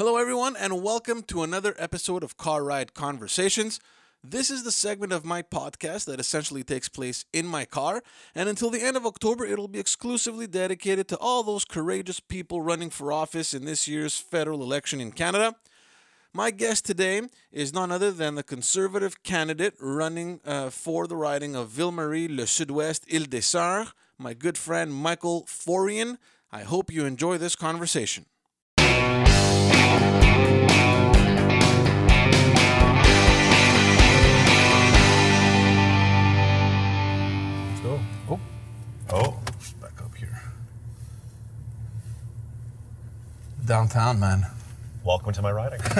Hello, everyone, and welcome to another episode of Car Ride Conversations. This is the segment of my podcast that essentially takes place in my car, and until the end of October, it'll be exclusively dedicated to all those courageous people running for office in this year's federal election in Canada. My guest today is none other than the conservative candidate running uh, for the riding of Ville-Marie, Le Sud-Ouest, Île-des-Sœurs, my good friend Michael Forian. I hope you enjoy this conversation. Oh, back up here. Downtown, man. welcome to my riding.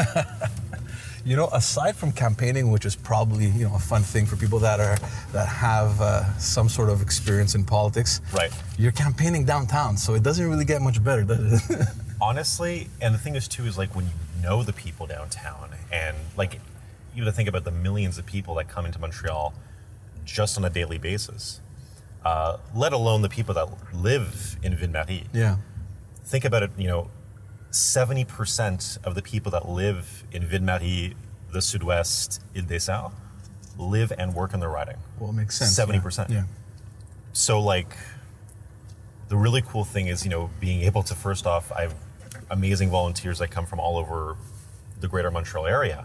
You know, aside from campaigning, which is probably you know a fun thing for people that are that have uh, some sort of experience in politics, Right. You're campaigning downtown, so it doesn't really get much better, does it? Honestly, and the thing is too is like when you know the people downtown, and like you have to think about the millions of people that come into Montreal just on a daily basis. Uh, let alone the people that live in Ville-Marie. yeah. Think about it. You know, seventy percent of the people that live in Ville-Marie, the Sud-Ouest, Île-des-Sœurs, live and work in their riding. Well, it makes sense. 70%. Yeah. so like the really cool thing is you know being able to first off i have amazing volunteers that come from all over the greater montreal area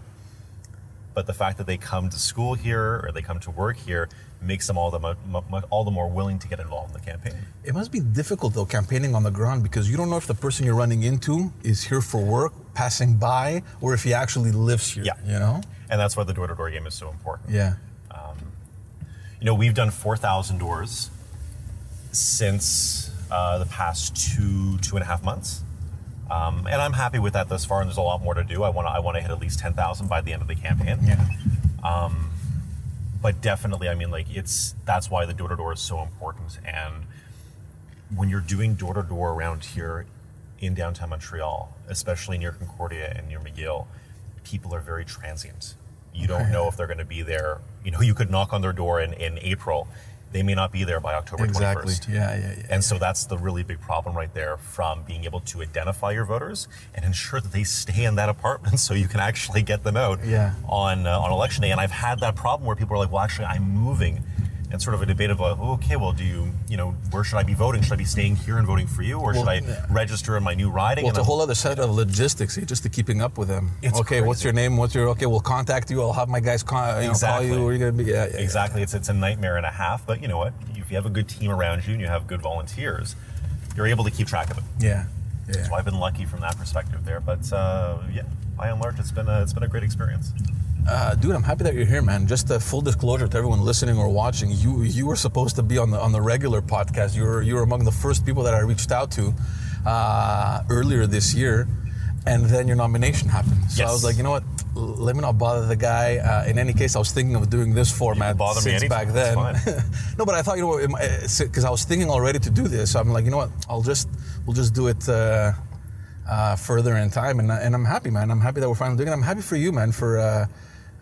but the fact that they come to school here or they come to work here makes them all the mo- mo- all the more willing to get involved in the campaign It must be difficult though campaigning on the ground because you don't know if the person you're running into is here for work, passing by, or if he actually lives here. Yeah. You know. and that's why the door-to-door game is so important Yeah. you know we've done 4000 doors since uh, the past two two and a half months um, and i'm happy with that thus far and there's a lot more to do i want to i want to hit at least 10000 by the end of the campaign Yeah. But definitely i mean like it's that's why the door to door is so important. And when you're doing door to door around here in downtown montreal especially near concordia and near mcgill people are very transient. You don't know if they're going to be there. You know you could knock on their door in, in april they may not be there by october Exactly. 21st Yeah. Yeah. Yeah. and so that's the really big problem right there from being able to identify your voters and ensure that they stay in that apartment so you can actually get them out Yeah. on uh, on election day. And I've had that problem where people are like, well, actually, I'm moving. And sort of a debate of like, okay, well, do you, you know, where should I be voting? Should I be staying here and voting for you, or should I yeah. register in my new riding? Well, it's a whole other set of logistics eh, just to keeping up with them. It's okay, what's your name? What's your okay? We'll contact you. I'll have my guys con- you know, Exactly. call you. You gonna be? Yeah, yeah, yeah. Exactly. It's it's a nightmare and a half. But you know what? If you have a good team around you and you have good volunteers, you're able to keep track of it. Yeah. Yeah. So I've been lucky from that perspective there. But uh, yeah, by and large, it's been a, it's been a great experience. Uh, dude, I'm happy that you're here, man. Just a full disclosure to everyone listening or watching, you you were supposed to be on the on the regular podcast. You were you were among the first people that I reached out to uh, earlier this year, and then your nomination happened. So I was like, you know what? Let me not bother the guy. Uh, in any case, I was thinking of doing this format bother me since anytime, back then. no, but I thought you know because I was thinking already to do this. So I'm like, you know what? I'll just we'll just do it. Uh, uh, further in time, and, and I'm happy, man. I'm happy that we're finally doing it. I'm happy for you, man, for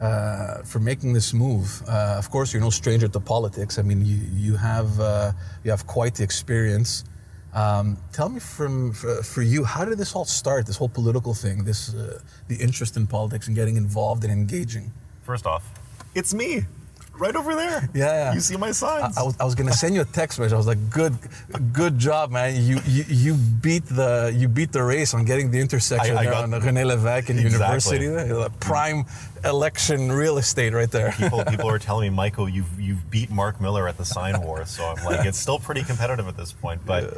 uh, for making this move. Uh, of course, you're no stranger to politics. I mean, you you have uh, you have quite the experience. Um, tell me from for, for you, how did this all start? This whole political thing, this uh, the interest in politics and getting involved and engaging. First off, it's me, right over there. Yeah, yeah. You see my I, signs. I was, I was gonna send you a text message. I was like, "Good, good job, man. You you, you beat the you beat the race on getting the intersection I- I there on the René Lévesque and Exactly. University. The prime election real estate right there. people people are telling me, Michael, you've you've beat Marc Miller at the sign war. So I'm like, it's still pretty competitive at this point. But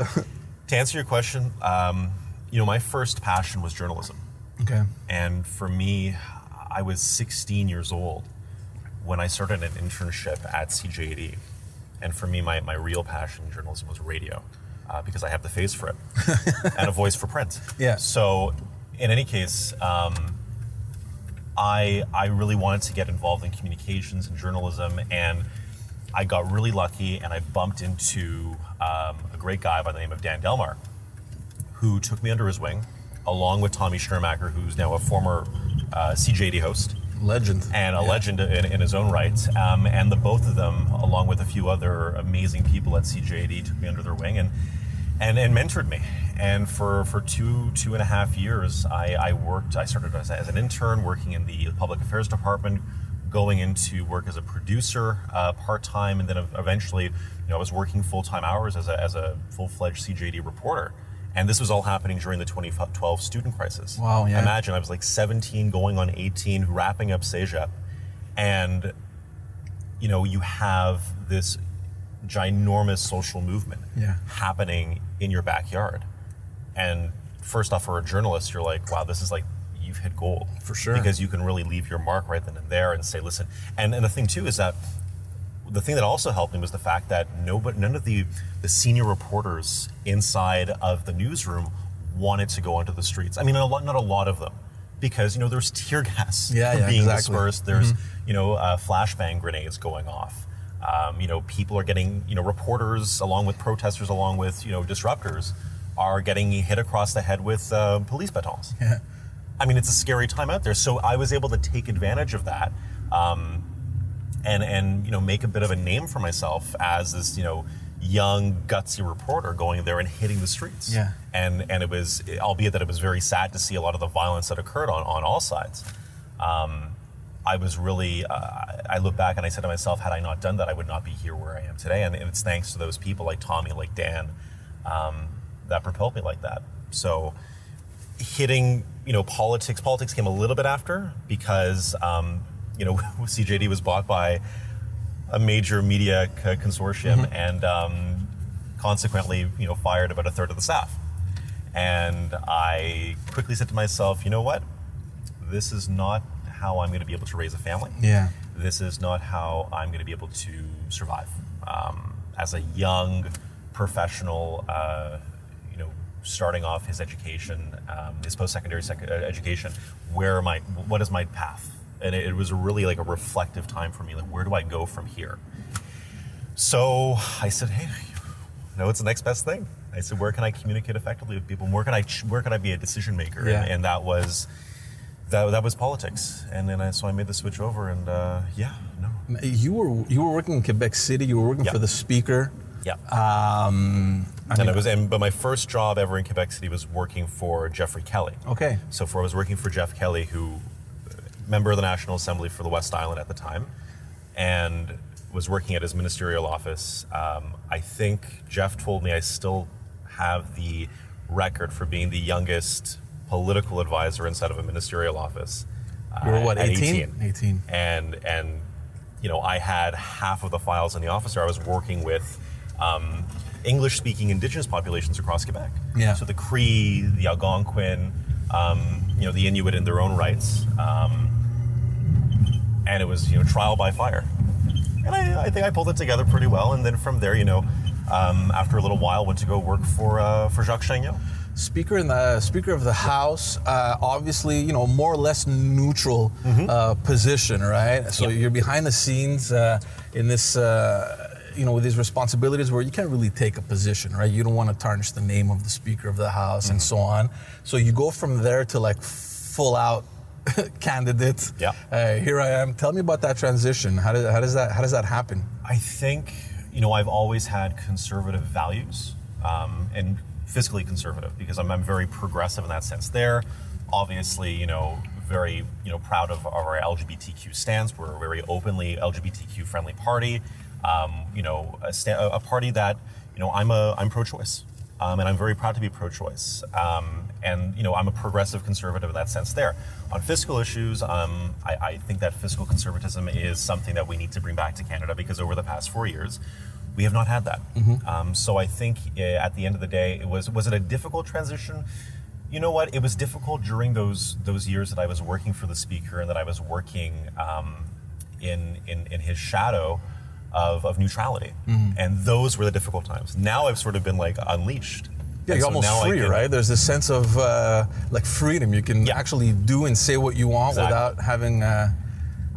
to answer your question, um, you know, my first passion was journalism, Okay. and for me, I was 16 years old when I started an internship at CJAD, and for me, my my real passion in journalism was radio. Uh, because I have the face for it and a voice for print. Yeah. So, in any case, um, I I really wanted to get involved in communications and journalism, and I got really lucky, and I bumped into um, a great guy by the name of Dan Delmar, who took me under his wing, along with Tommy Schnurmacher, who's now a former uh, CJAD host Legend. and a Yeah. legend in, in his own right. Um, and the both of them, along with a few other amazing people at CJAD, took me under their wing and and, and mentored me. and for, for two two and a half years, I, I worked. I started as, as an intern working in the public affairs department, going into work as a producer uh, part time, and then eventually, you know, I was working full time hours as a, as a full fledged CJAD reporter. And this was all happening during the 2012 student crisis. Wow, yeah. Imagine I was like 17, going on 18, wrapping up CEGEP, and you know, you have this ginormous social movement yeah. happening in your backyard. And first off, for a journalist, you're like, wow, this is like you've hit gold for sure because you can really leave your mark right then and there and say, listen. And and the thing too is that the thing that also helped me was the fact that nobody, none of the the senior reporters inside of the newsroom wanted to go onto the streets. I mean, a lot, not a lot of them, because you know there's tear gas yeah, yeah, being exactly. dispersed. There's mm-hmm. you know uh, flashbang grenades going off. Um, you know, people are getting, you know, reporters along with protesters, along with, you know, disruptors are getting hit across the head with uh, police batons. Yeah. I mean, it's a scary time out there. So I was able to take advantage of that, um, and and you know make a bit of a name for myself as this you know young gutsy reporter going there and hitting the streets. Yeah. And and it was, albeit that it was very sad to see a lot of the violence that occurred on on all sides. Um, I was really, uh, I look back and I said to myself, had I not done that, I would not be here where I am today. And it's thanks to those people like Tommy, like Dan, um, that propelled me like that. So hitting, you know, politics, politics came a little bit after because, um, you know, CJAD was bought by a major media consortium mm-hmm. and um, consequently, you know, fired about a third of the staff. And I quickly said to myself, you know what? This is not how I'm going to be able to raise a family. Yeah. This is not how I'm going to be able to survive. Um, as a young professional, uh, you know, starting off his education, um, his post-secondary sec- uh, education, where am I? What is my path? And it, was really like a reflective time for me. Like, where do I go from here? So I said, hey, you know, it's the next best thing. I said, where can I communicate effectively with people? Where can I where can I be a decision maker? Yeah. And, and that was that, that was politics, and then I, so I made the switch over, and uh, yeah, no. You were you were working in Quebec City. You were working for the speaker. Yeah. Um, I and it was, and, but my first job ever in Quebec City was working for Geoffrey Kelley. Okay. So for I was working for Geoff Kelley, who member of the National Assembly for the West Island at the time, and was working at his ministerial office. Um, I think Geoff told me I still have the record for being the youngest political advisor inside of a ministerial office. You were what, 18? 18? 18. And, and, you know, I had half of the files in the office. I was working with um, English speaking indigenous populations across Quebec. Yeah. So the Cree, the Algonquin, um, you know, the Inuit in their own rights. Um, and it was, you know, trial by fire. And I, I, think I pulled it together pretty well. And then from there, you know, um, after a little while, went to go work for, uh, for Jacques Chagnon. Speaker in the Speaker of the House, uh, obviously, you know, more or less neutral mm-hmm. uh, position, right? So yep. you're behind the scenes uh, in this, uh, you know, with these responsibilities where you can't really take a position, right? You don't want to tarnish the name of the Speaker of the House mm-hmm. and so on. So you go from there to like full out candidate. Yeah. Uh, here I am. Tell me about that transition. How does how does that how does that happen? I think you know I've always had conservative values, um, and fiscally conservative because I'm, I'm very progressive in that sense. There, obviously, you know, very you know proud of, of our LGBTQ stance. We're a very openly LGBTQ friendly party. Um, you know, a, sta- a, party that you know I'm a I'm pro-choice, um, and I'm very proud to be pro-choice. Um, and you know, I'm a progressive conservative in that sense. There, on fiscal issues, um, I, I think that fiscal conservatism is something that we need to bring back to Canada because over the past four years, we have not had that. Mm-hmm. Um, so I think uh, at the end of the day, it was was it a difficult transition? You know what? It was difficult during those those years that I was working for the speaker and that I was working um, in, in in his shadow of, of neutrality, mm-hmm. and those were the difficult times. Now I've sort of been like unleashed. Yeah, you're so almost free, can, right? There's a sense of uh, like freedom. You can yeah. actually do and say what you want exactly. without having. Uh,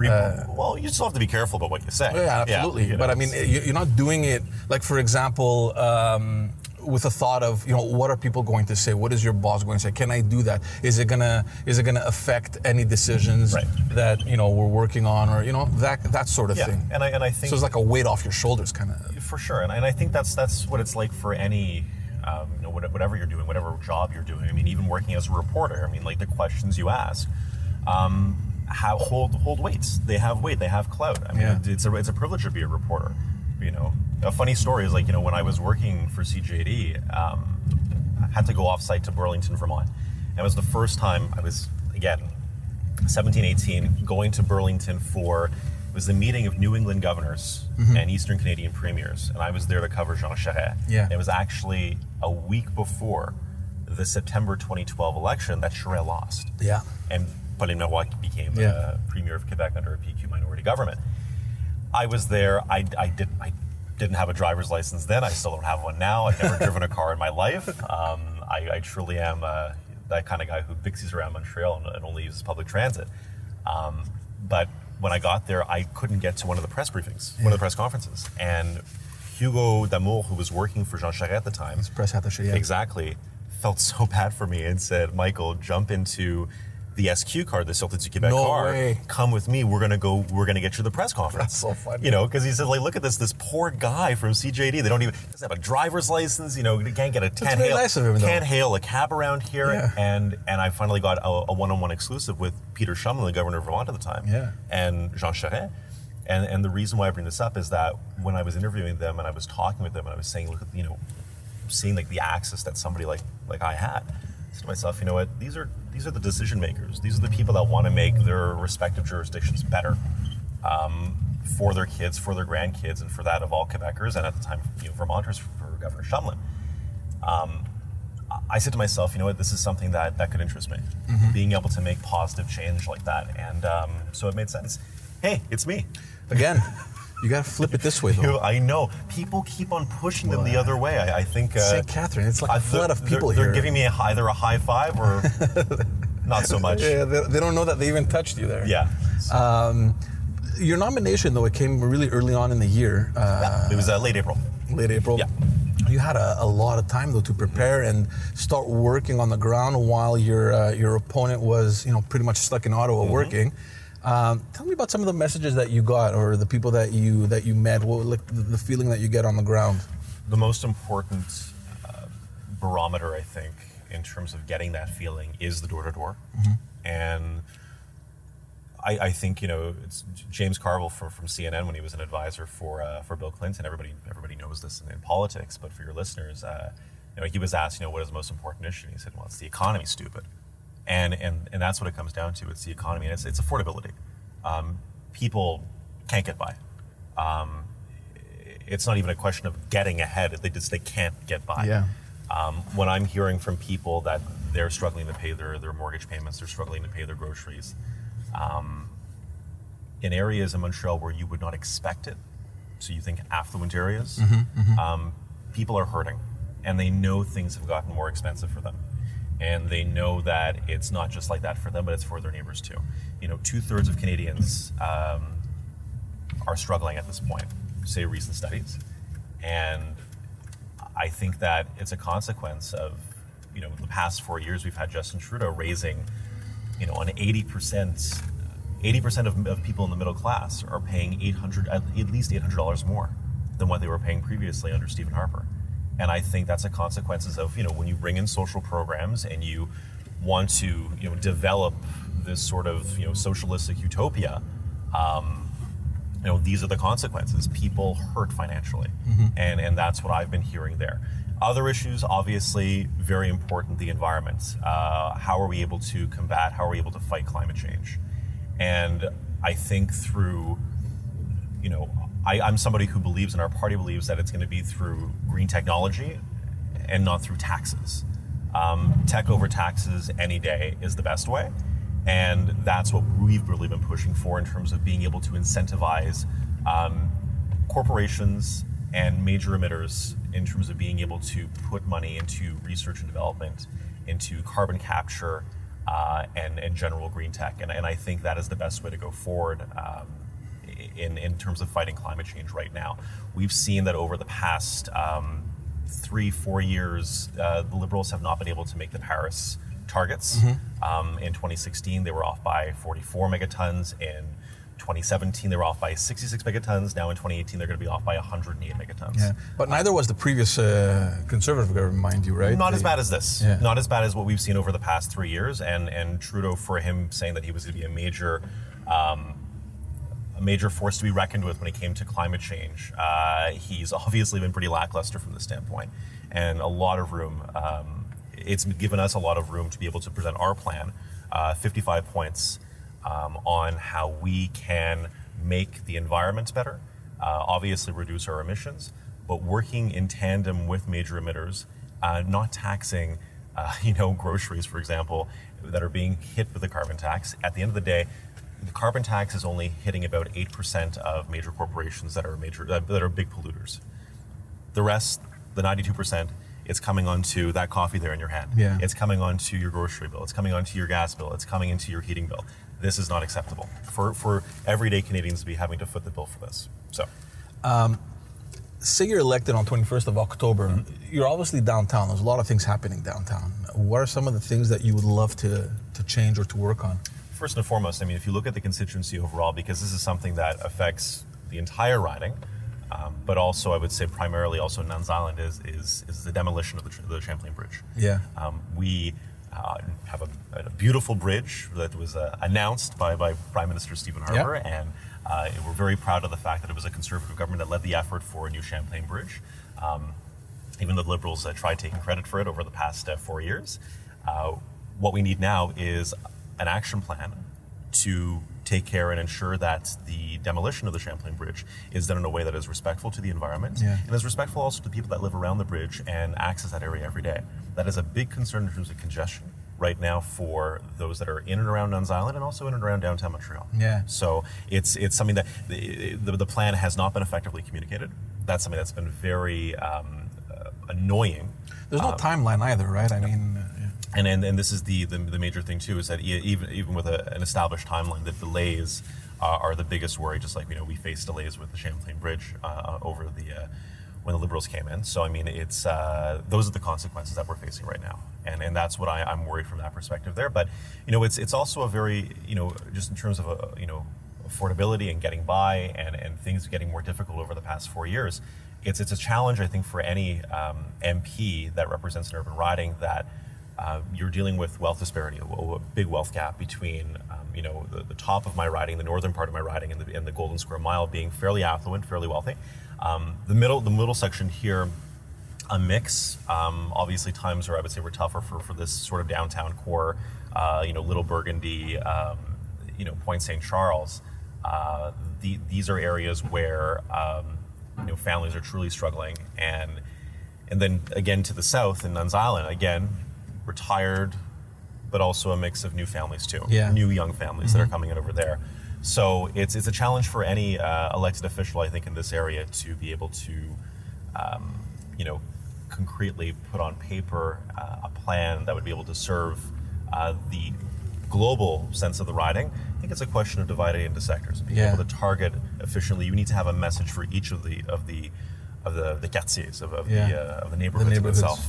uh, well, you still have to be careful about what you say. Yeah, absolutely. Yeah, but know, I mean, you're not doing it like, for example, um, with a thought of you know what are people going to say? What is your boss going to say? Can I do that? Is it gonna is it gonna affect any decisions right. that you know we're working on or you know that that sort of yeah. thing? And I and I think so. It's like a weight off your shoulders, kind of. For sure, and, and I think that's that's what it's like for any um, you know, whatever you're doing, whatever job you're doing. I mean, even working as a reporter. I mean, like the questions you ask. Um, how hold hold weights? They have weight. They have clout. I mean, Yeah. it's a it's a privilege to be a reporter. You know, a funny story is like you know when I was working for CJAD, um, I had to go off site to Burlington, Vermont. And it was the first time I was again 17, 18, going to Burlington for it was the meeting of New England governors and Eastern Canadian premiers, and I was there to cover Jean Charest. Yeah. And it was actually a week before the September 2012 election that Charest lost Yeah. and Pauline Marois became Yeah. uh, premier of Quebec under a PQ minority government. I was there. I, I did. I didn't have a driver's license then. I still don't have one now. I've never driven a car in my life. Um, I, I truly am uh, that kind of guy who bixies around Montreal and, and only uses public transit. Um, but when I got there, I couldn't get to one of the press briefings, one of the press conferences, and Hugo D'Amours, who was working for Jean Charest at the time, Press attaché. Yeah. exactly felt so bad for me and said, Michael, jump into the SQ car, the du Québec No car. way. Come with me. We're gonna go. We're gonna get you the press conference. That's so funny. You know, because he said, like, look at this, this poor guy from CJAD. They don't even doesn't have a driver's license. You know, can't get a can't hail, nice him, can't hail a cab around here. Yeah. And and I finally got a, a one-on-one exclusive with Peter Shumlin, the governor of Vermont at the time. Yeah. And Jean Charest. And, and the reason why I bring this up is that when I was interviewing them and I was talking with them and I was saying, look at, you know, seeing like the access that somebody like like I had. I said to myself, you know what? These are these are the decision makers. These are the people that want to make their respective jurisdictions better um, for their kids, for their grandkids, and for that of all Quebecers, and at the time, you know, Vermonters for Governor Shumlin. Um, I said to myself, you know what? This is something that that could interest me, being able to make positive change like that, and um, so it made sense. Hey, it's me. Again, you got to flip it this way, You though. know, I know people keep on pushing them the other way. I, I think uh, St. Catherine, it's like a I- flood of they're- people they're, giving me a, either a high five or not so much. Yeah, they, they don't know that they even touched you there. Yeah. Um, your nomination, though, it came really early on in the year, uh, it was uh, late April. late April. Yeah. You had a, a lot of time though to prepare and start working on the ground while your uh, your opponent was, you know, pretty much stuck in Ottawa Mm-hmm. working. Um, tell me about some of the messages that you got, or the people that you that you met. What like the, feeling that you get on the ground? The most important uh, barometer, I think, in terms of getting that feeling is the door to door. And I, I think you know it's James Carville from, from CNN when he was an advisor for uh, for Bill Clinton. Everybody everybody knows this in, in politics, but for your listeners, uh, you know he was asked, you know, what is the most important issue? And he said, well, it's the economy, stupid. And and and that's what it comes down to. It's the economy, and it's it's affordability. Um, people can't get by. Um, it's not even a question of getting ahead; they just they can't get by. Yeah. Um, when I'm hearing from people that they're struggling to pay their, their mortgage payments, they're struggling to pay their groceries, um, in areas in Montreal where you would not expect it, so you think affluent areas, Um, people are hurting, and they know things have gotten more expensive for them, and they know that it's not just like that for them, but it's for their neighbors too. You know, two thirds of Canadians um, are struggling at this point, say recent studies, and I think that it's a consequence of, you know, the past four years we've had Justin Trudeau raising, you know, an 80%, 80% of, of people in the middle class are paying 800, at at least $800 more than what they were paying previously under Stephen Harper. And I think that's a consequences of, you know, when you bring in social programs and you want to, you know, develop this sort of, you know, socialistic utopia, um, you know these are the consequences. People hurt financially. And and that's what i've been hearing there. Other issues obviously very important the environment. Uh, how are we able to combat how are we able to fight climate change? And i think through you know I, i'm somebody who believes and our party believes that it's going to be through green technology and not through taxes um, tech over taxes any day is the best way and that's what we've really been pushing for in terms of being able to incentivize um, corporations and major emitters in terms of being able to put money into research and development, into carbon capture, uh, and, and general green tech. And, and I think that is the best way to go forward um, in, in terms of fighting climate change right now. We've seen that over the past um, three, four years, uh, the Liberals have not been able to make the Paris targets. Um, in 2016, they were off by 44 megatons. In 2017, they were off by 66 megatons. Now in 2018, they're going to be off by 108 megatons. Yeah, but neither was the previous uh, conservative government, mind you, right? Not They- as bad as this. Yeah. Not as bad as what we've seen over the past three years. And and Trudeau, for him saying that he was going to be a major. Um, a major force to be reckoned with when it came to climate change. Uh, he's obviously been pretty lackluster from this standpoint, and a lot of room. Um, it's given us a lot of room to be able to present our plan, uh, 55 points um, on how we can make the environment better, uh, obviously reduce our emissions, but working in tandem with major emitters, uh, not taxing, uh, you know, groceries, for example, that are being hit with the carbon tax. At the end of the day, the carbon tax is only hitting about 8% of major corporations that are major that, are big polluters. The rest, the 92%, it's coming onto that coffee there in your hand. Yeah. It's coming onto your grocery bill. It's coming onto your gas bill. It's coming into your heating bill. This is not acceptable for, for everyday Canadians to be having to foot the bill for this. So, say you're elected on 21st of October, Mm-hmm. you're obviously downtown. There's a lot of things happening downtown. What are some of the things that you would love to, to change or to work on? First and foremost, I mean, if you look at the constituency overall, because this is something that affects the entire riding, um, but also I would say primarily also Nuns Island is is, is the demolition of the, the Champlain Bridge. Yeah. Um, we uh, have a, a beautiful bridge that was uh, announced by, by Prime Minister Stephen Harper, and uh, we're very proud of the fact that it was a conservative government that led the effort for a new Champlain Bridge. Um, even the Liberals uh, tried taking credit for it over the past uh, four years. Uh, what we need now is an action plan to take care and ensure that the demolition of the Champlain Bridge is done in a way that is respectful to the environment Yeah. and is respectful also to the people that live around the bridge and access that area every day. That is a big concern in terms of congestion right now for those that are in and around Nuns Island and also in and around downtown Montreal. Yeah. So it's it's something that the, the, the plan has not been effectively communicated. That's something that's been very um, uh, annoying. There's no timeline either, right? I mean, uh, yeah. And, and and this is the, the the major thing too is that even even with a, an established timeline, the delays uh, are the biggest worry. Just like you know we faced delays with the Champlain Bridge uh, over the uh, when the Liberals came in. So I mean it's uh, those are the consequences that we're facing right now, and and that's what I, I'm worried from that perspective there. But you know it's it's also a very you know just in terms of a, you know affordability and getting by and and things getting more difficult over the past four years. It's it's a challenge I think for any um, MP that represents an urban riding that uh, you're dealing with wealth disparity, a, a big wealth gap between, um, you know, the, the top of my riding, the northern part of my riding, and the, and the Golden Square Mile being fairly affluent, fairly wealthy. Um, the middle, the middle section here, a mix. Um, obviously, times are I would say were tougher for, for this sort of downtown core. Uh, you know, Little Burgundy, um, you know, Point St. Charles. Uh, the, these are areas where um, you know families are truly struggling, and and then again to the south in Nuns Island, again retired, but also a mix of new families too, Yeah. new young families that are coming in over there. So it's it's a challenge for any uh, elected official, I think, in this area to be able to, um, you know, concretely put on paper uh, a plan that would be able to serve uh, the global sense of the riding. I think it's a question of dividing into sectors, and being Yeah. able to target efficiently. You need to have a message for each of the of the of the, the quartiers of, of Yeah. the uh, of the neighborhoods, neighborhoods. itself.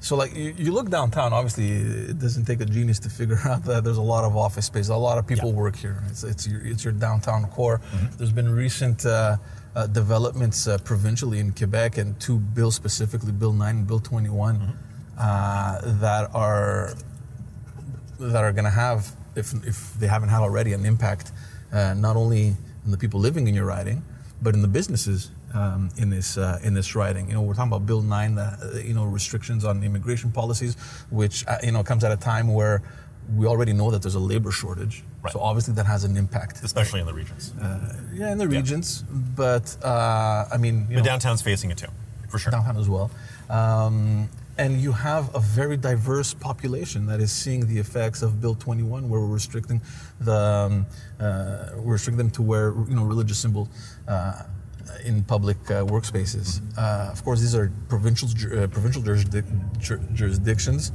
So, like, you, you look downtown, obviously, it doesn't take a genius to figure out that there's a lot of office space. A lot of people Yeah. work here. It's, it's, your, it's your downtown core. Mm-hmm. There's been recent uh, uh, developments uh, provincially in Quebec, and two bills specifically, Bill 9 and Bill 21, Mm-hmm. uh, that are that are going to have, if, if they haven't had already, an impact uh, not only in the people living in your riding, but in the businesses um, in this uh, in this riding. You know, we're talking about Bill 9, that, uh, you know, restrictions on immigration policies, which uh, you know comes at a time where we already know that there's a labor shortage. Right. So obviously that has an impact. especially in the regions. Yeah, in the regions, but uh, I mean, but know, downtown's facing it too, for sure. downtown as well. Um, and you have a very diverse population that is seeing the effects of Bill 21, where we're restricting the um, uh, restricting them to wear you know religious symbol uh, in public uh, workspaces. Uh, of course, these are provincial uh, provincial jurisdic- jur- jurisdictions.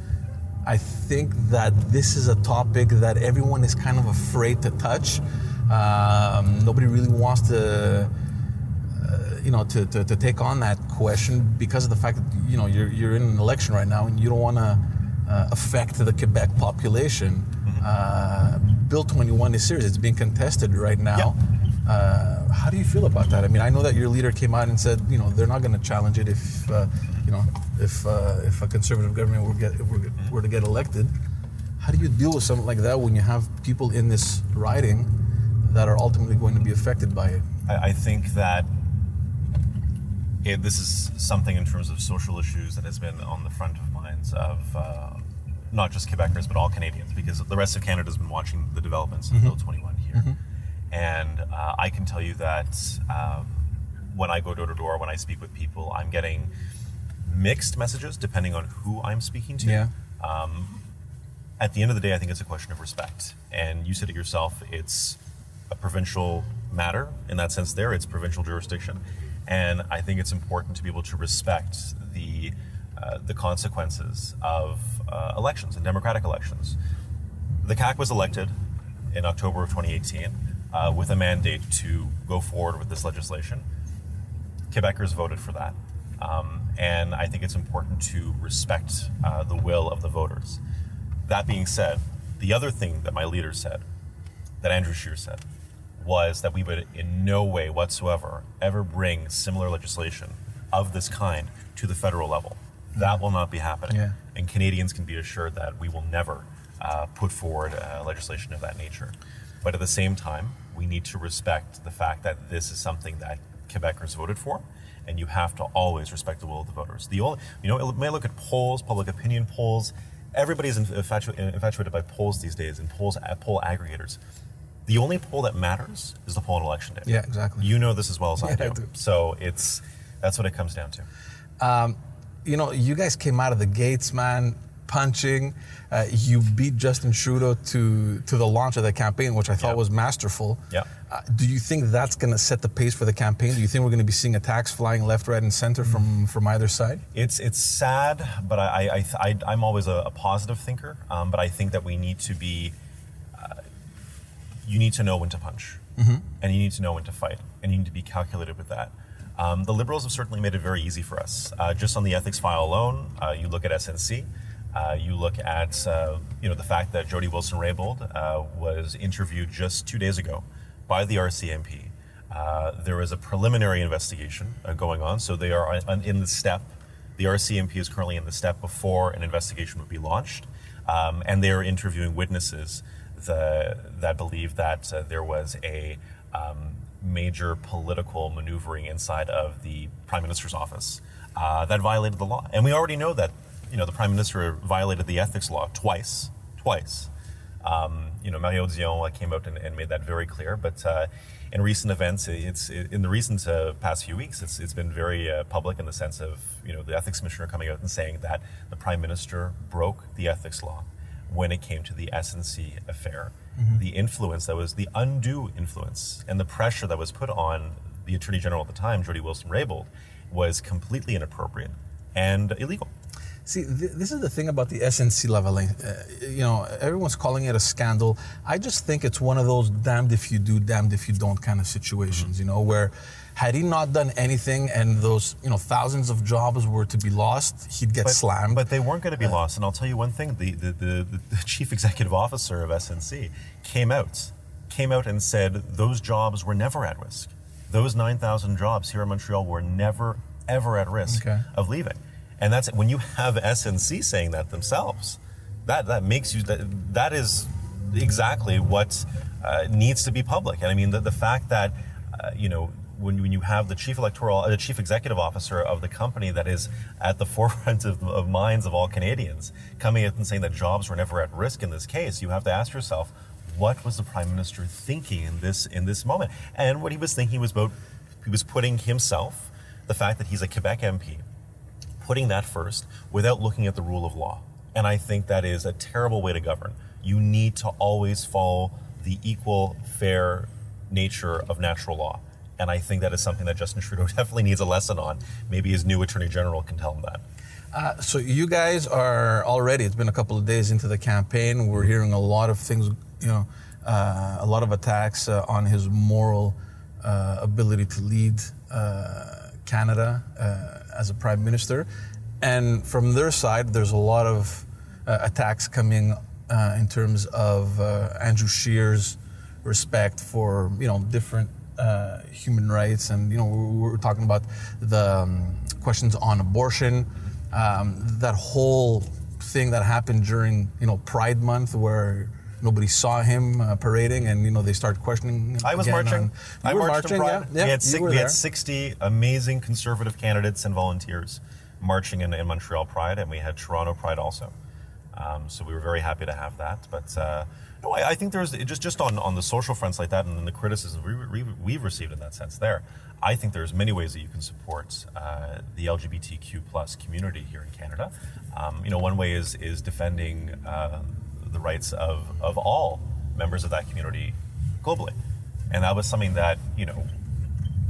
I think that this is a topic that everyone is kind of afraid to touch. Um, nobody really wants to you know, to, to, to take on that question because of the fact that, you know, you're, you're in an election right now and you don't want to uh, affect the Quebec population. Uh, Bill 21 is serious. It's being contested right now. Uh, how do you feel about that? I mean, I know that your leader came out and said, you know, they're not going to challenge it if, uh, you know, if uh, if a conservative government were, get, were, were to get elected. How do you deal with something like that when you have people in this riding that are ultimately going to be affected by it? I, I think that it, this is something in terms of social issues that has been on the front of minds of uh, not just Quebecers but all Canadians because the rest of Canada has been watching the developments of Bill 21 here. And uh, I can tell you that um, when I go door to door, when I speak with people, I'm getting mixed messages depending on who I'm speaking to. Yeah. At the end of the day, I think it's a question of respect. And you said it yourself, it's a provincial matter in that sense there, it's provincial jurisdiction. And I think it's important to be able to respect the, uh, the consequences of uh, elections and democratic elections. The CAQ was elected in October of 2018 uh, with a mandate to go forward with this legislation. Quebecers voted for that. Um, and I think it's important to respect uh, the will of the voters. That being said, the other thing that my leader said, that Andrew Scheer said, was that we would in no way whatsoever ever bring similar legislation of this kind to the federal level. That will not be happening. Yeah. And Canadians can be assured that we will never uh, put forward uh, legislation of that nature. But at the same time, we need to respect the fact that this is something that Quebecers voted for, and you have to always respect the will of the voters. The only, you know, it may look at polls, public opinion polls. Everybody's infatu- infatuated by polls these days and polls, uh, poll aggregators. The only poll that matters is the poll on election day. Yeah, exactly. You know this as well as I do. I do. So it's that's what it comes down to. Um, you know, you guys came out of the gates, man, punching. Uh, you beat Justin Trudeau to to the launch of the campaign, which I thought was masterful. Yeah. Uh, do you think that's going to set the pace for the campaign? Do you think we're going to be seeing attacks flying left, right, and center from from either side? It's it's sad, but I, I, I I'm always a, a positive thinker. Um, but I think that we need to be. Uh, you need to know when to punch, and you need to know when to fight, and you need to be calculated with that. Um, the Liberals have certainly made it very easy for us. Uh, just on the ethics file alone, uh, you look at SNC, uh, you look at uh, you know the fact that Jody Wilson-Raybould uh, was interviewed just two days ago by the RCMP. Uh, there is a preliminary investigation uh, going on, so they are in the step. The RCMP is currently in the step before an investigation would be launched, um, and they are interviewing witnesses the, that believe that there was a um, major political maneuvering inside of the prime minister's office that violated the law. And we already know that you know the prime minister violated the ethics law twice, twice. Um, you know, Mario Dion came out and, and made that very clear. But uh, in recent events, it's in the recent uh, past few weeks, it's, it's been very uh, public in the sense of you know the ethics commissioner coming out and saying that the prime minister broke the ethics law when it came to the SNC affair. The influence that was the undue influence and the pressure that was put on the attorney general at the time, Jody Wilson-Raybould, was completely inappropriate and illegal. See, th- this is the thing about the SNC-Lavalin. Uh, you know, everyone's calling it a scandal. I just think it's one of those damned if you do, damned if you don't kind of situations, you know, where had he not done anything and those, you know, thousands of jobs were to be lost, he'd get slammed. But they weren't going to be lost. And I'll tell you one thing: the the, the the chief executive officer of SNC came out, came out and said those jobs were never at risk. Those nine thousand jobs here in Montreal were never ever at risk Okay. of leaving. And that's when you have SNC saying that themselves. That that makes you that that is exactly what uh, needs to be public. And I mean the the fact that uh, you know when, when you have the chief electoral, uh, the chief executive officer of the company that is at the forefront of, of minds of all Canadians, coming out and saying that jobs were never at risk in this case, you have to ask yourself, what was the prime minister thinking in this in this moment? And what he was thinking was about he was putting himself, the fact that he's a Quebec MP, putting that first without looking at the rule of law. And I think that is a terrible way to govern. You need to always follow the equal, fair nature of natural law. And I think that is something that Justin Trudeau definitely needs a lesson on. Maybe his new attorney general can tell him that. Uh, so you guys are already. It's been a couple of days into the campaign. We're hearing a lot of things. You know, uh, a lot of attacks uh, on his moral uh, ability to lead uh, Canada uh, as a prime minister, and from their side, there's a lot of uh, attacks coming uh, in terms of uh, Andrew Scheer's respect for you know different uh, human rights, and you know we're, talking about the um, questions on abortion, um, that whole thing that happened during you know Pride Month where nobody saw him uh, parading, and you know they started questioning. I was marching. on- I were marched marching, yeah. Yeah. we had, you six, were we there. had 60 amazing conservative candidates and volunteers marching in, in Montreal Pride, and we had Toronto Pride also. Um, so we were very happy to have that. But uh, no, I, I think there's just just on, on the social fronts like that, and then the criticism we, we, we've received in that sense there. I think there's many ways that you can support uh, the LGBTQ plus community here in Canada. Um, you know, one way is is defending uh, the rights of, of all members of that community globally, and that was something that you know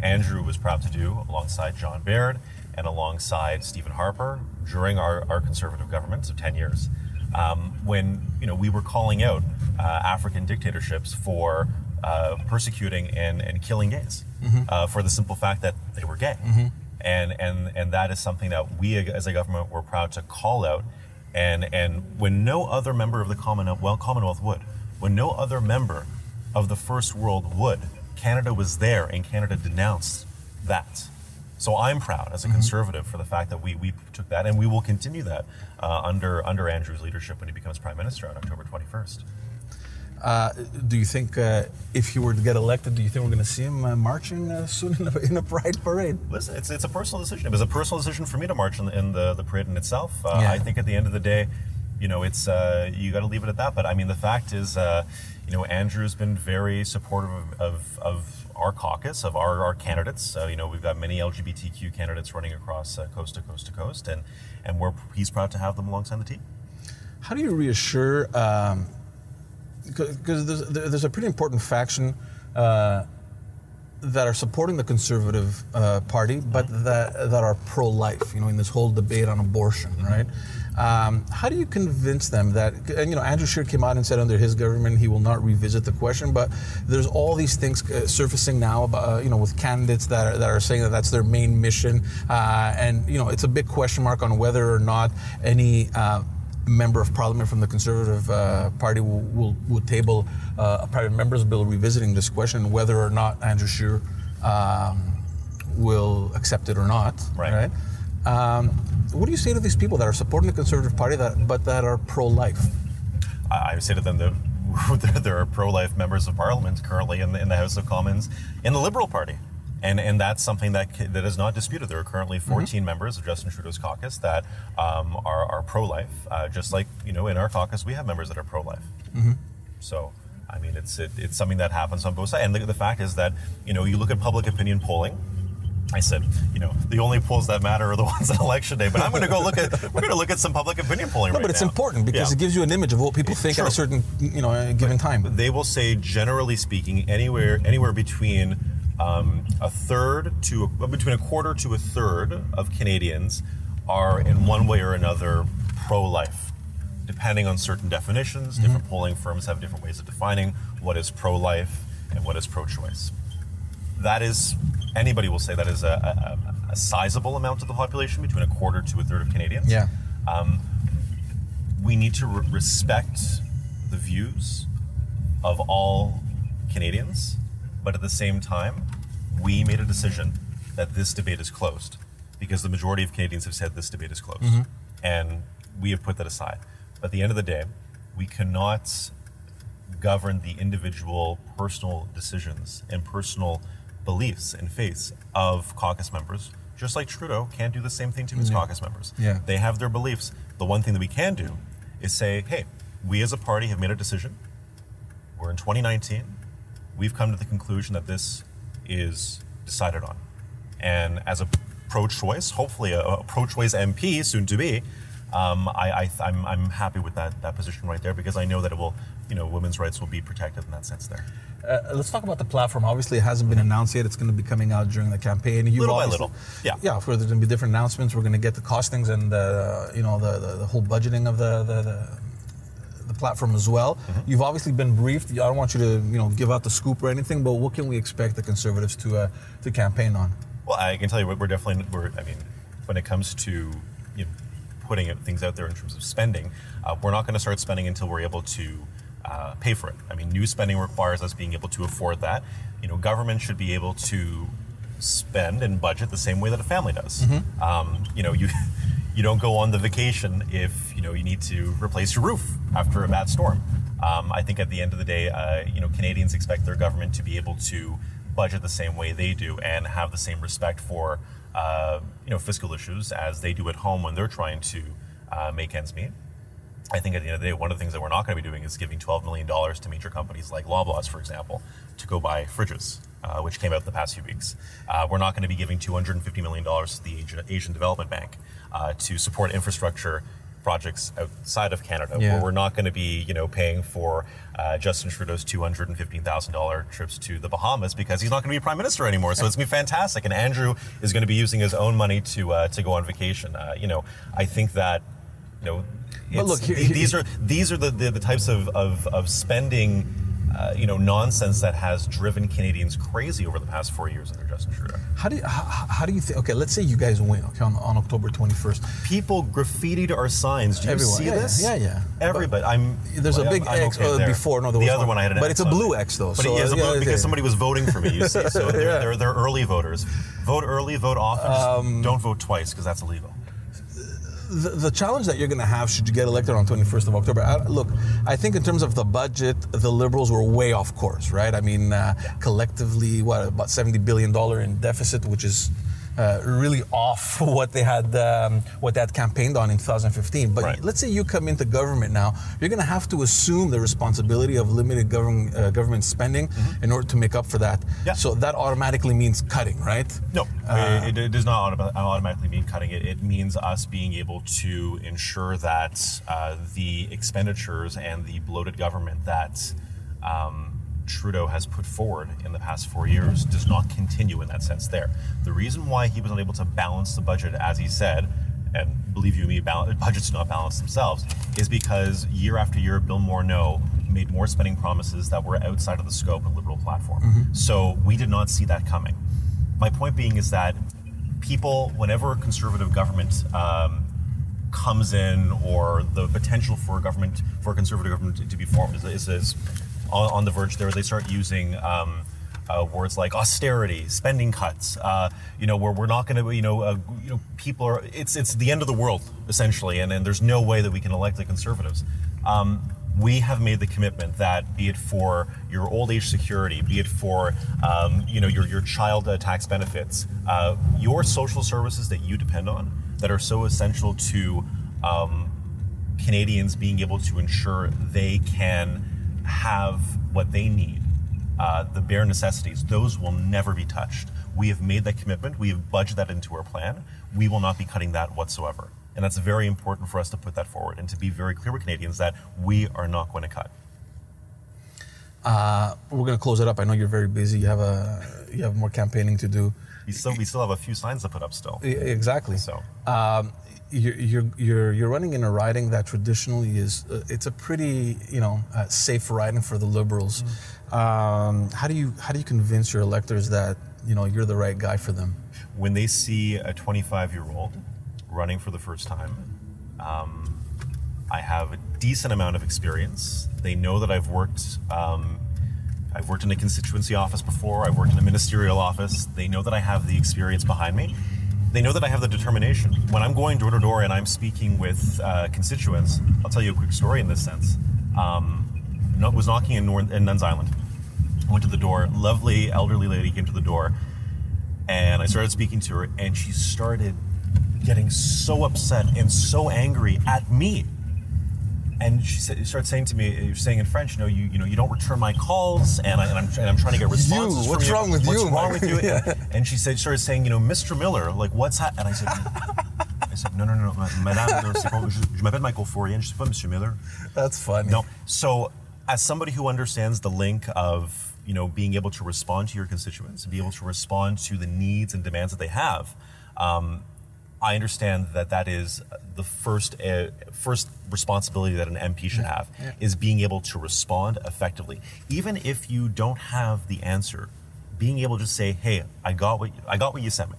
Andrew was proud to do alongside John Baird and alongside Stephen Harper during our, our conservative governments of 10 years. Um, when you know we were calling out uh, African dictatorships for uh, persecuting and, and killing gays uh, for the simple fact that they were gay, and and and that is something that we as a government were proud to call out, and and when no other member of the Commonwealth, well, Commonwealth would, when no other member of the First World would, Canada was there and Canada denounced that. So I'm proud as a conservative for the fact that we, we took that and we will continue that uh, under under Andrew's leadership when he becomes prime minister on October 21st. Uh, do you think uh, if he were to get elected, do you think we're going to see him uh, marching uh, soon in a, in a pride parade? Listen, it's, it's a personal decision. It was a personal decision for me to march in the, in the, the parade in itself. Uh, Yeah. I think at the end of the day, you know, it's uh, you got to leave it at that. But I mean, the fact is, uh, you know, Andrew's been very supportive of, of, of our caucus, of our, our candidates. You know, we've got many LGBTQ candidates running across uh, coast to coast to coast, and and we're he's proud to have them alongside the team. How do you reassure? Because there's, there's a pretty important faction uh, that are supporting the conservative uh, party, but that that are pro-life. You know, in this whole debate on abortion, right? Um, how do you convince them that? And you know, Andrew Scheer came out and said under his government he will not revisit the question, but there's all these things uh, surfacing now about uh, you know with candidates that are, that are saying that that's their main mission, uh, and you know it's a big question mark on whether or not any. Member of parliament from the Conservative uh, Party will, will, will table uh, a private members bill revisiting this question, whether or not Andrew Scheer um, will accept it or not. Right. Um, what do you say to these people that are supporting the Conservative Party that but that are pro-life? I I say to them that there are pro-life members of parliament currently in the, in the House of Commons in the Liberal Party. And, and that's something that, that is not disputed. There are currently 14 members of Justin Trudeau's caucus that um, are, are pro-life. Uh, just like you know, in our caucus, we have members that are pro-life. So, I mean, it's it, it's something that happens on both sides. And the, the fact is that you know, you look at public opinion polling. I said, you know, the only polls that matter are the ones on election day. But I'm going to go look at we're going to look at some public opinion polling. No, right but it's now. important because Yeah. it gives you an image of what people think at a certain you know a given time. they will say generally speaking anywhere anywhere between um, a third to a, between a quarter to a third of Canadians are in one way or another pro-life depending on certain definitions. Different polling firms have different ways of defining what is pro-life and what is pro-choice. That is anybody will say that is a, a, a sizable amount of the population between a quarter to a third of Canadians. Yeah. we need to re- respect the views of all Canadians, but at the same time, we made a decision that this debate is closed because the majority of Canadians have said this debate is closed. Mm-hmm. And we have put that aside. But at the end of the day, we cannot govern the individual personal decisions and personal beliefs and faiths of caucus members, just like Trudeau can't do the same thing to his mm-hmm. caucus members. Yeah. They have their beliefs. The one thing that we can do is say, hey, we as a party have made a decision. We're in 2019. We've come to the conclusion that this is decided on. And as a pro choice, hopefully a, a pro choice MP, soon to be, um, I, I, I'm, I'm happy with that, that position right there because I know that it will, you know, women's rights will be protected in that sense there. Uh, let's talk about the platform. Obviously, it hasn't been announced yet. It's going to be coming out during the campaign. You've Little by little, yeah. Yeah, of course, there's going to be different announcements. We're going to get the costings and uh, you know the, the, the whole budgeting of the, the, the platform as well. Mm-hmm. You've obviously been briefed. I don't want you to you know give out the scoop or anything, but what can we expect the Conservatives to uh, to campaign on? Well, I can tell you, we're definitely. We're, I mean, when it comes to you know, putting things out there in terms of spending, Uh, we're not going to start spending until we're able to uh, pay for it. I mean, new spending requires us being able to afford that. You know, government should be able to spend and budget the same way that a family does. Um, you know, you you don't go on the vacation if you know you need to replace your roof after a bad storm. Um, I think at the end of the day, uh, you know, Canadians expect their government to be able to budget the same way they do and have the same respect for uh, you know fiscal issues as they do at home when they're trying to uh, make ends meet. I think at the end of the day, one of the things that we're not going to be doing is giving $12 million to major companies like Loblaws, for example, to go buy fridges, uh, which came out the past few weeks. Uh, we're not going to be giving $250 million to the Asian, Asian Development Bank uh, to support infrastructure projects outside of Canada. Yeah. Where we're not going to be, you know, paying for uh, Justin Trudeau's $215,000 trips to the Bahamas because he's not going to be prime minister anymore. So it's going to be fantastic. And Andrew is going to be using his own money to uh, to go on vacation. Uh, you know, I think that, you know, But look, here- th- these are these are the, the, the types of, of, of spending, uh, you know, nonsense that has driven Canadians crazy over the past four years under Justin Trudeau. How do you, how, how do you think? Okay, let's say you guys win. Okay, on, on October twenty first. People graffitied our signs. Do you Everyone. see Yeah, this? yeah, yeah. Everybody. I'm. There's a big I'm X okay uh, before. No, there the other one I had an but X it's a blue. X though. But so, it is a blue yeah, because somebody was voting for me. You see, so they're, they're they're early voters. Vote early, vote often. Um, don't vote twice because that's illegal. The, the challenge that you're going to have should you get elected on 21st of October. I, look, I think in terms of the budget, the Liberals were way off course, right? I mean, uh, collectively, what about 70 billion dollar in deficit, which is uh, really off what they had um, what they had campaigned on in 2015. But Right. let's say you come into government now, you're going to have to assume the responsibility of limited government uh, government spending in order to make up for that. Mm-hmm. Yeah. So that automatically means cutting, right? No, Uh, it, it does not automa- automatically mean cutting it. It means us being able to ensure that uh, the expenditures and the bloated government that um, Trudeau has put forward in the past four years does not continue in that sense there. The reason why he was unable to balance the budget, as he said, and believe you me, budgets do not balance themselves, is because year after year, Bill Morneau made more spending promises that were outside of the scope of the Liberal platform. So we did not see that coming. My point being is that people, whenever a conservative government um, comes in, or the potential for a government, for a conservative government to, to be formed, is, is, is on, on the verge there. They start using um, uh, words like austerity, spending cuts. Uh, you know, where we're not going to, you know, uh, you know, people are. It's it's the end of the world essentially, and, and there's no way that we can elect the conservatives. Um, we have made the commitment that, be it for your old age security, be it for um, you know your your child uh, tax benefits, uh, your social services that you depend on, that are so essential to um, Canadians being able to ensure they can have what they need, uh, the bare necessities, those will never be touched. We have made that commitment. We have budgeted that into our plan. We will not be cutting that whatsoever. And that's very important for us to put that forward and to be very clear with Canadians that we are not going to cut. Uh, we're going to close it up. I know you're very busy. You have a you have more campaigning to do. We still, we still have a few signs to put up still. Exactly. So, Um, you're, you're, you're, you're running in a riding that traditionally is uh, it's a pretty you know uh, safe riding for the liberals. Um, how do you how do you convince your electors that you know you're the right guy for them? when they see a 25 year old running for the first time, um, I have a decent amount of experience. They know that I've worked. I've worked in a constituency office before. I've worked in a ministerial office. They know that I have the experience behind me. They know that I have the determination. When I'm going door to door and I'm speaking with uh, constituents, I'll tell you a quick story in this sense. Um, was knocking in, in Nuns Island. Went to the door. Lovely elderly lady came to the door and I started speaking to her, and she started getting so upset and so angry at me. And she said, started saying to me, "You're saying in French, you know, you you know, you don't return my calls, and, I, and I'm and I'm trying to get responses. what's from wrong with what's you, wrong with you?" Yeah. And she said, started saying, you know, Mr. Miller, like what's that? And I said, I said, no, no, no, no, Madame, no, pas- je, je m'appelle Michael Forian, je suis pas Monsieur Miller. That's funny. No. So, as somebody who understands the link of you know being able to respond to your constituents, be able to respond to the needs and demands that they have, um, I understand that that is the first uh, first responsibility that an MP should have is being able to respond effectively, even if you don't have the answer. Being able to say, "Hey, I got what I got what you sent me.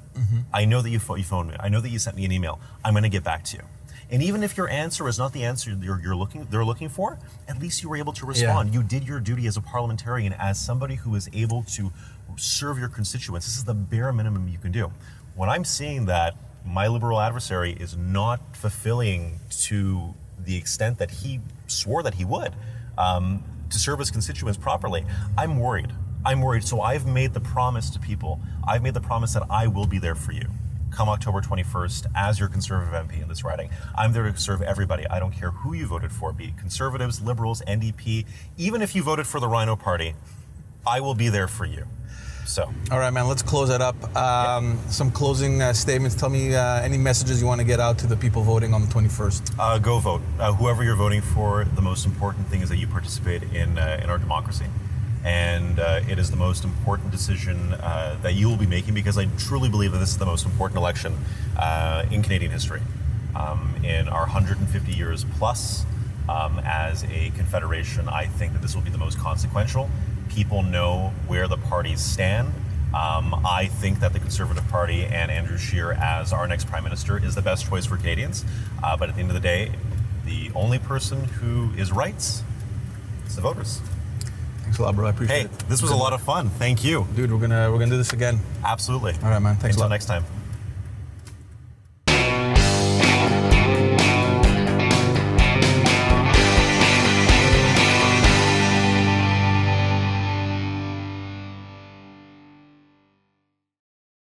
I know that you, you phoned me. I know that you sent me an email. I'm going to get back to you." And even if your answer is not the answer you're, you're looking they're looking for, at least you were able to respond. You did your duty as a parliamentarian, as somebody who is able to serve your constituents. This is the bare minimum you can do. When I'm seeing that my liberal adversary is not fulfilling to the extent that he swore that he would um, to serve his constituents properly, I'm worried. I'm worried. So I've made the promise to people. I've made the promise that I will be there for you come October 21st as your conservative MP in this riding. I'm there to serve everybody. I don't care who you voted for, be conservatives, liberals, NDP, even if you voted for the Rhino Party, I will be there for you. So, All right, man. Let's close it up. Um, Some closing uh, statements. Tell me uh, any messages you want to get out to the people voting on the 21st. uh, go vote. Uh, whoever you're voting for, the most important thing is that you participate in, uh, in our democracy. And uh, it is the most important decision uh, that you will be making because I truly believe that this is the most important election uh, in Canadian history. Um, in our 150 years plus um, as a confederation, I think that this will be the most consequential. People know where the parties stand. Um, I think that the Conservative Party and Andrew Scheer as our next Prime Minister is the best choice for Canadians. Uh, but at the end of the day, the only person who is right is the voters. Thanks a lot, bro. I appreciate Hey, it. this was a lot of fun. Thank you. Dude, we're gonna we're gonna do this again. Absolutely. All right, man. Thanks a Until next time.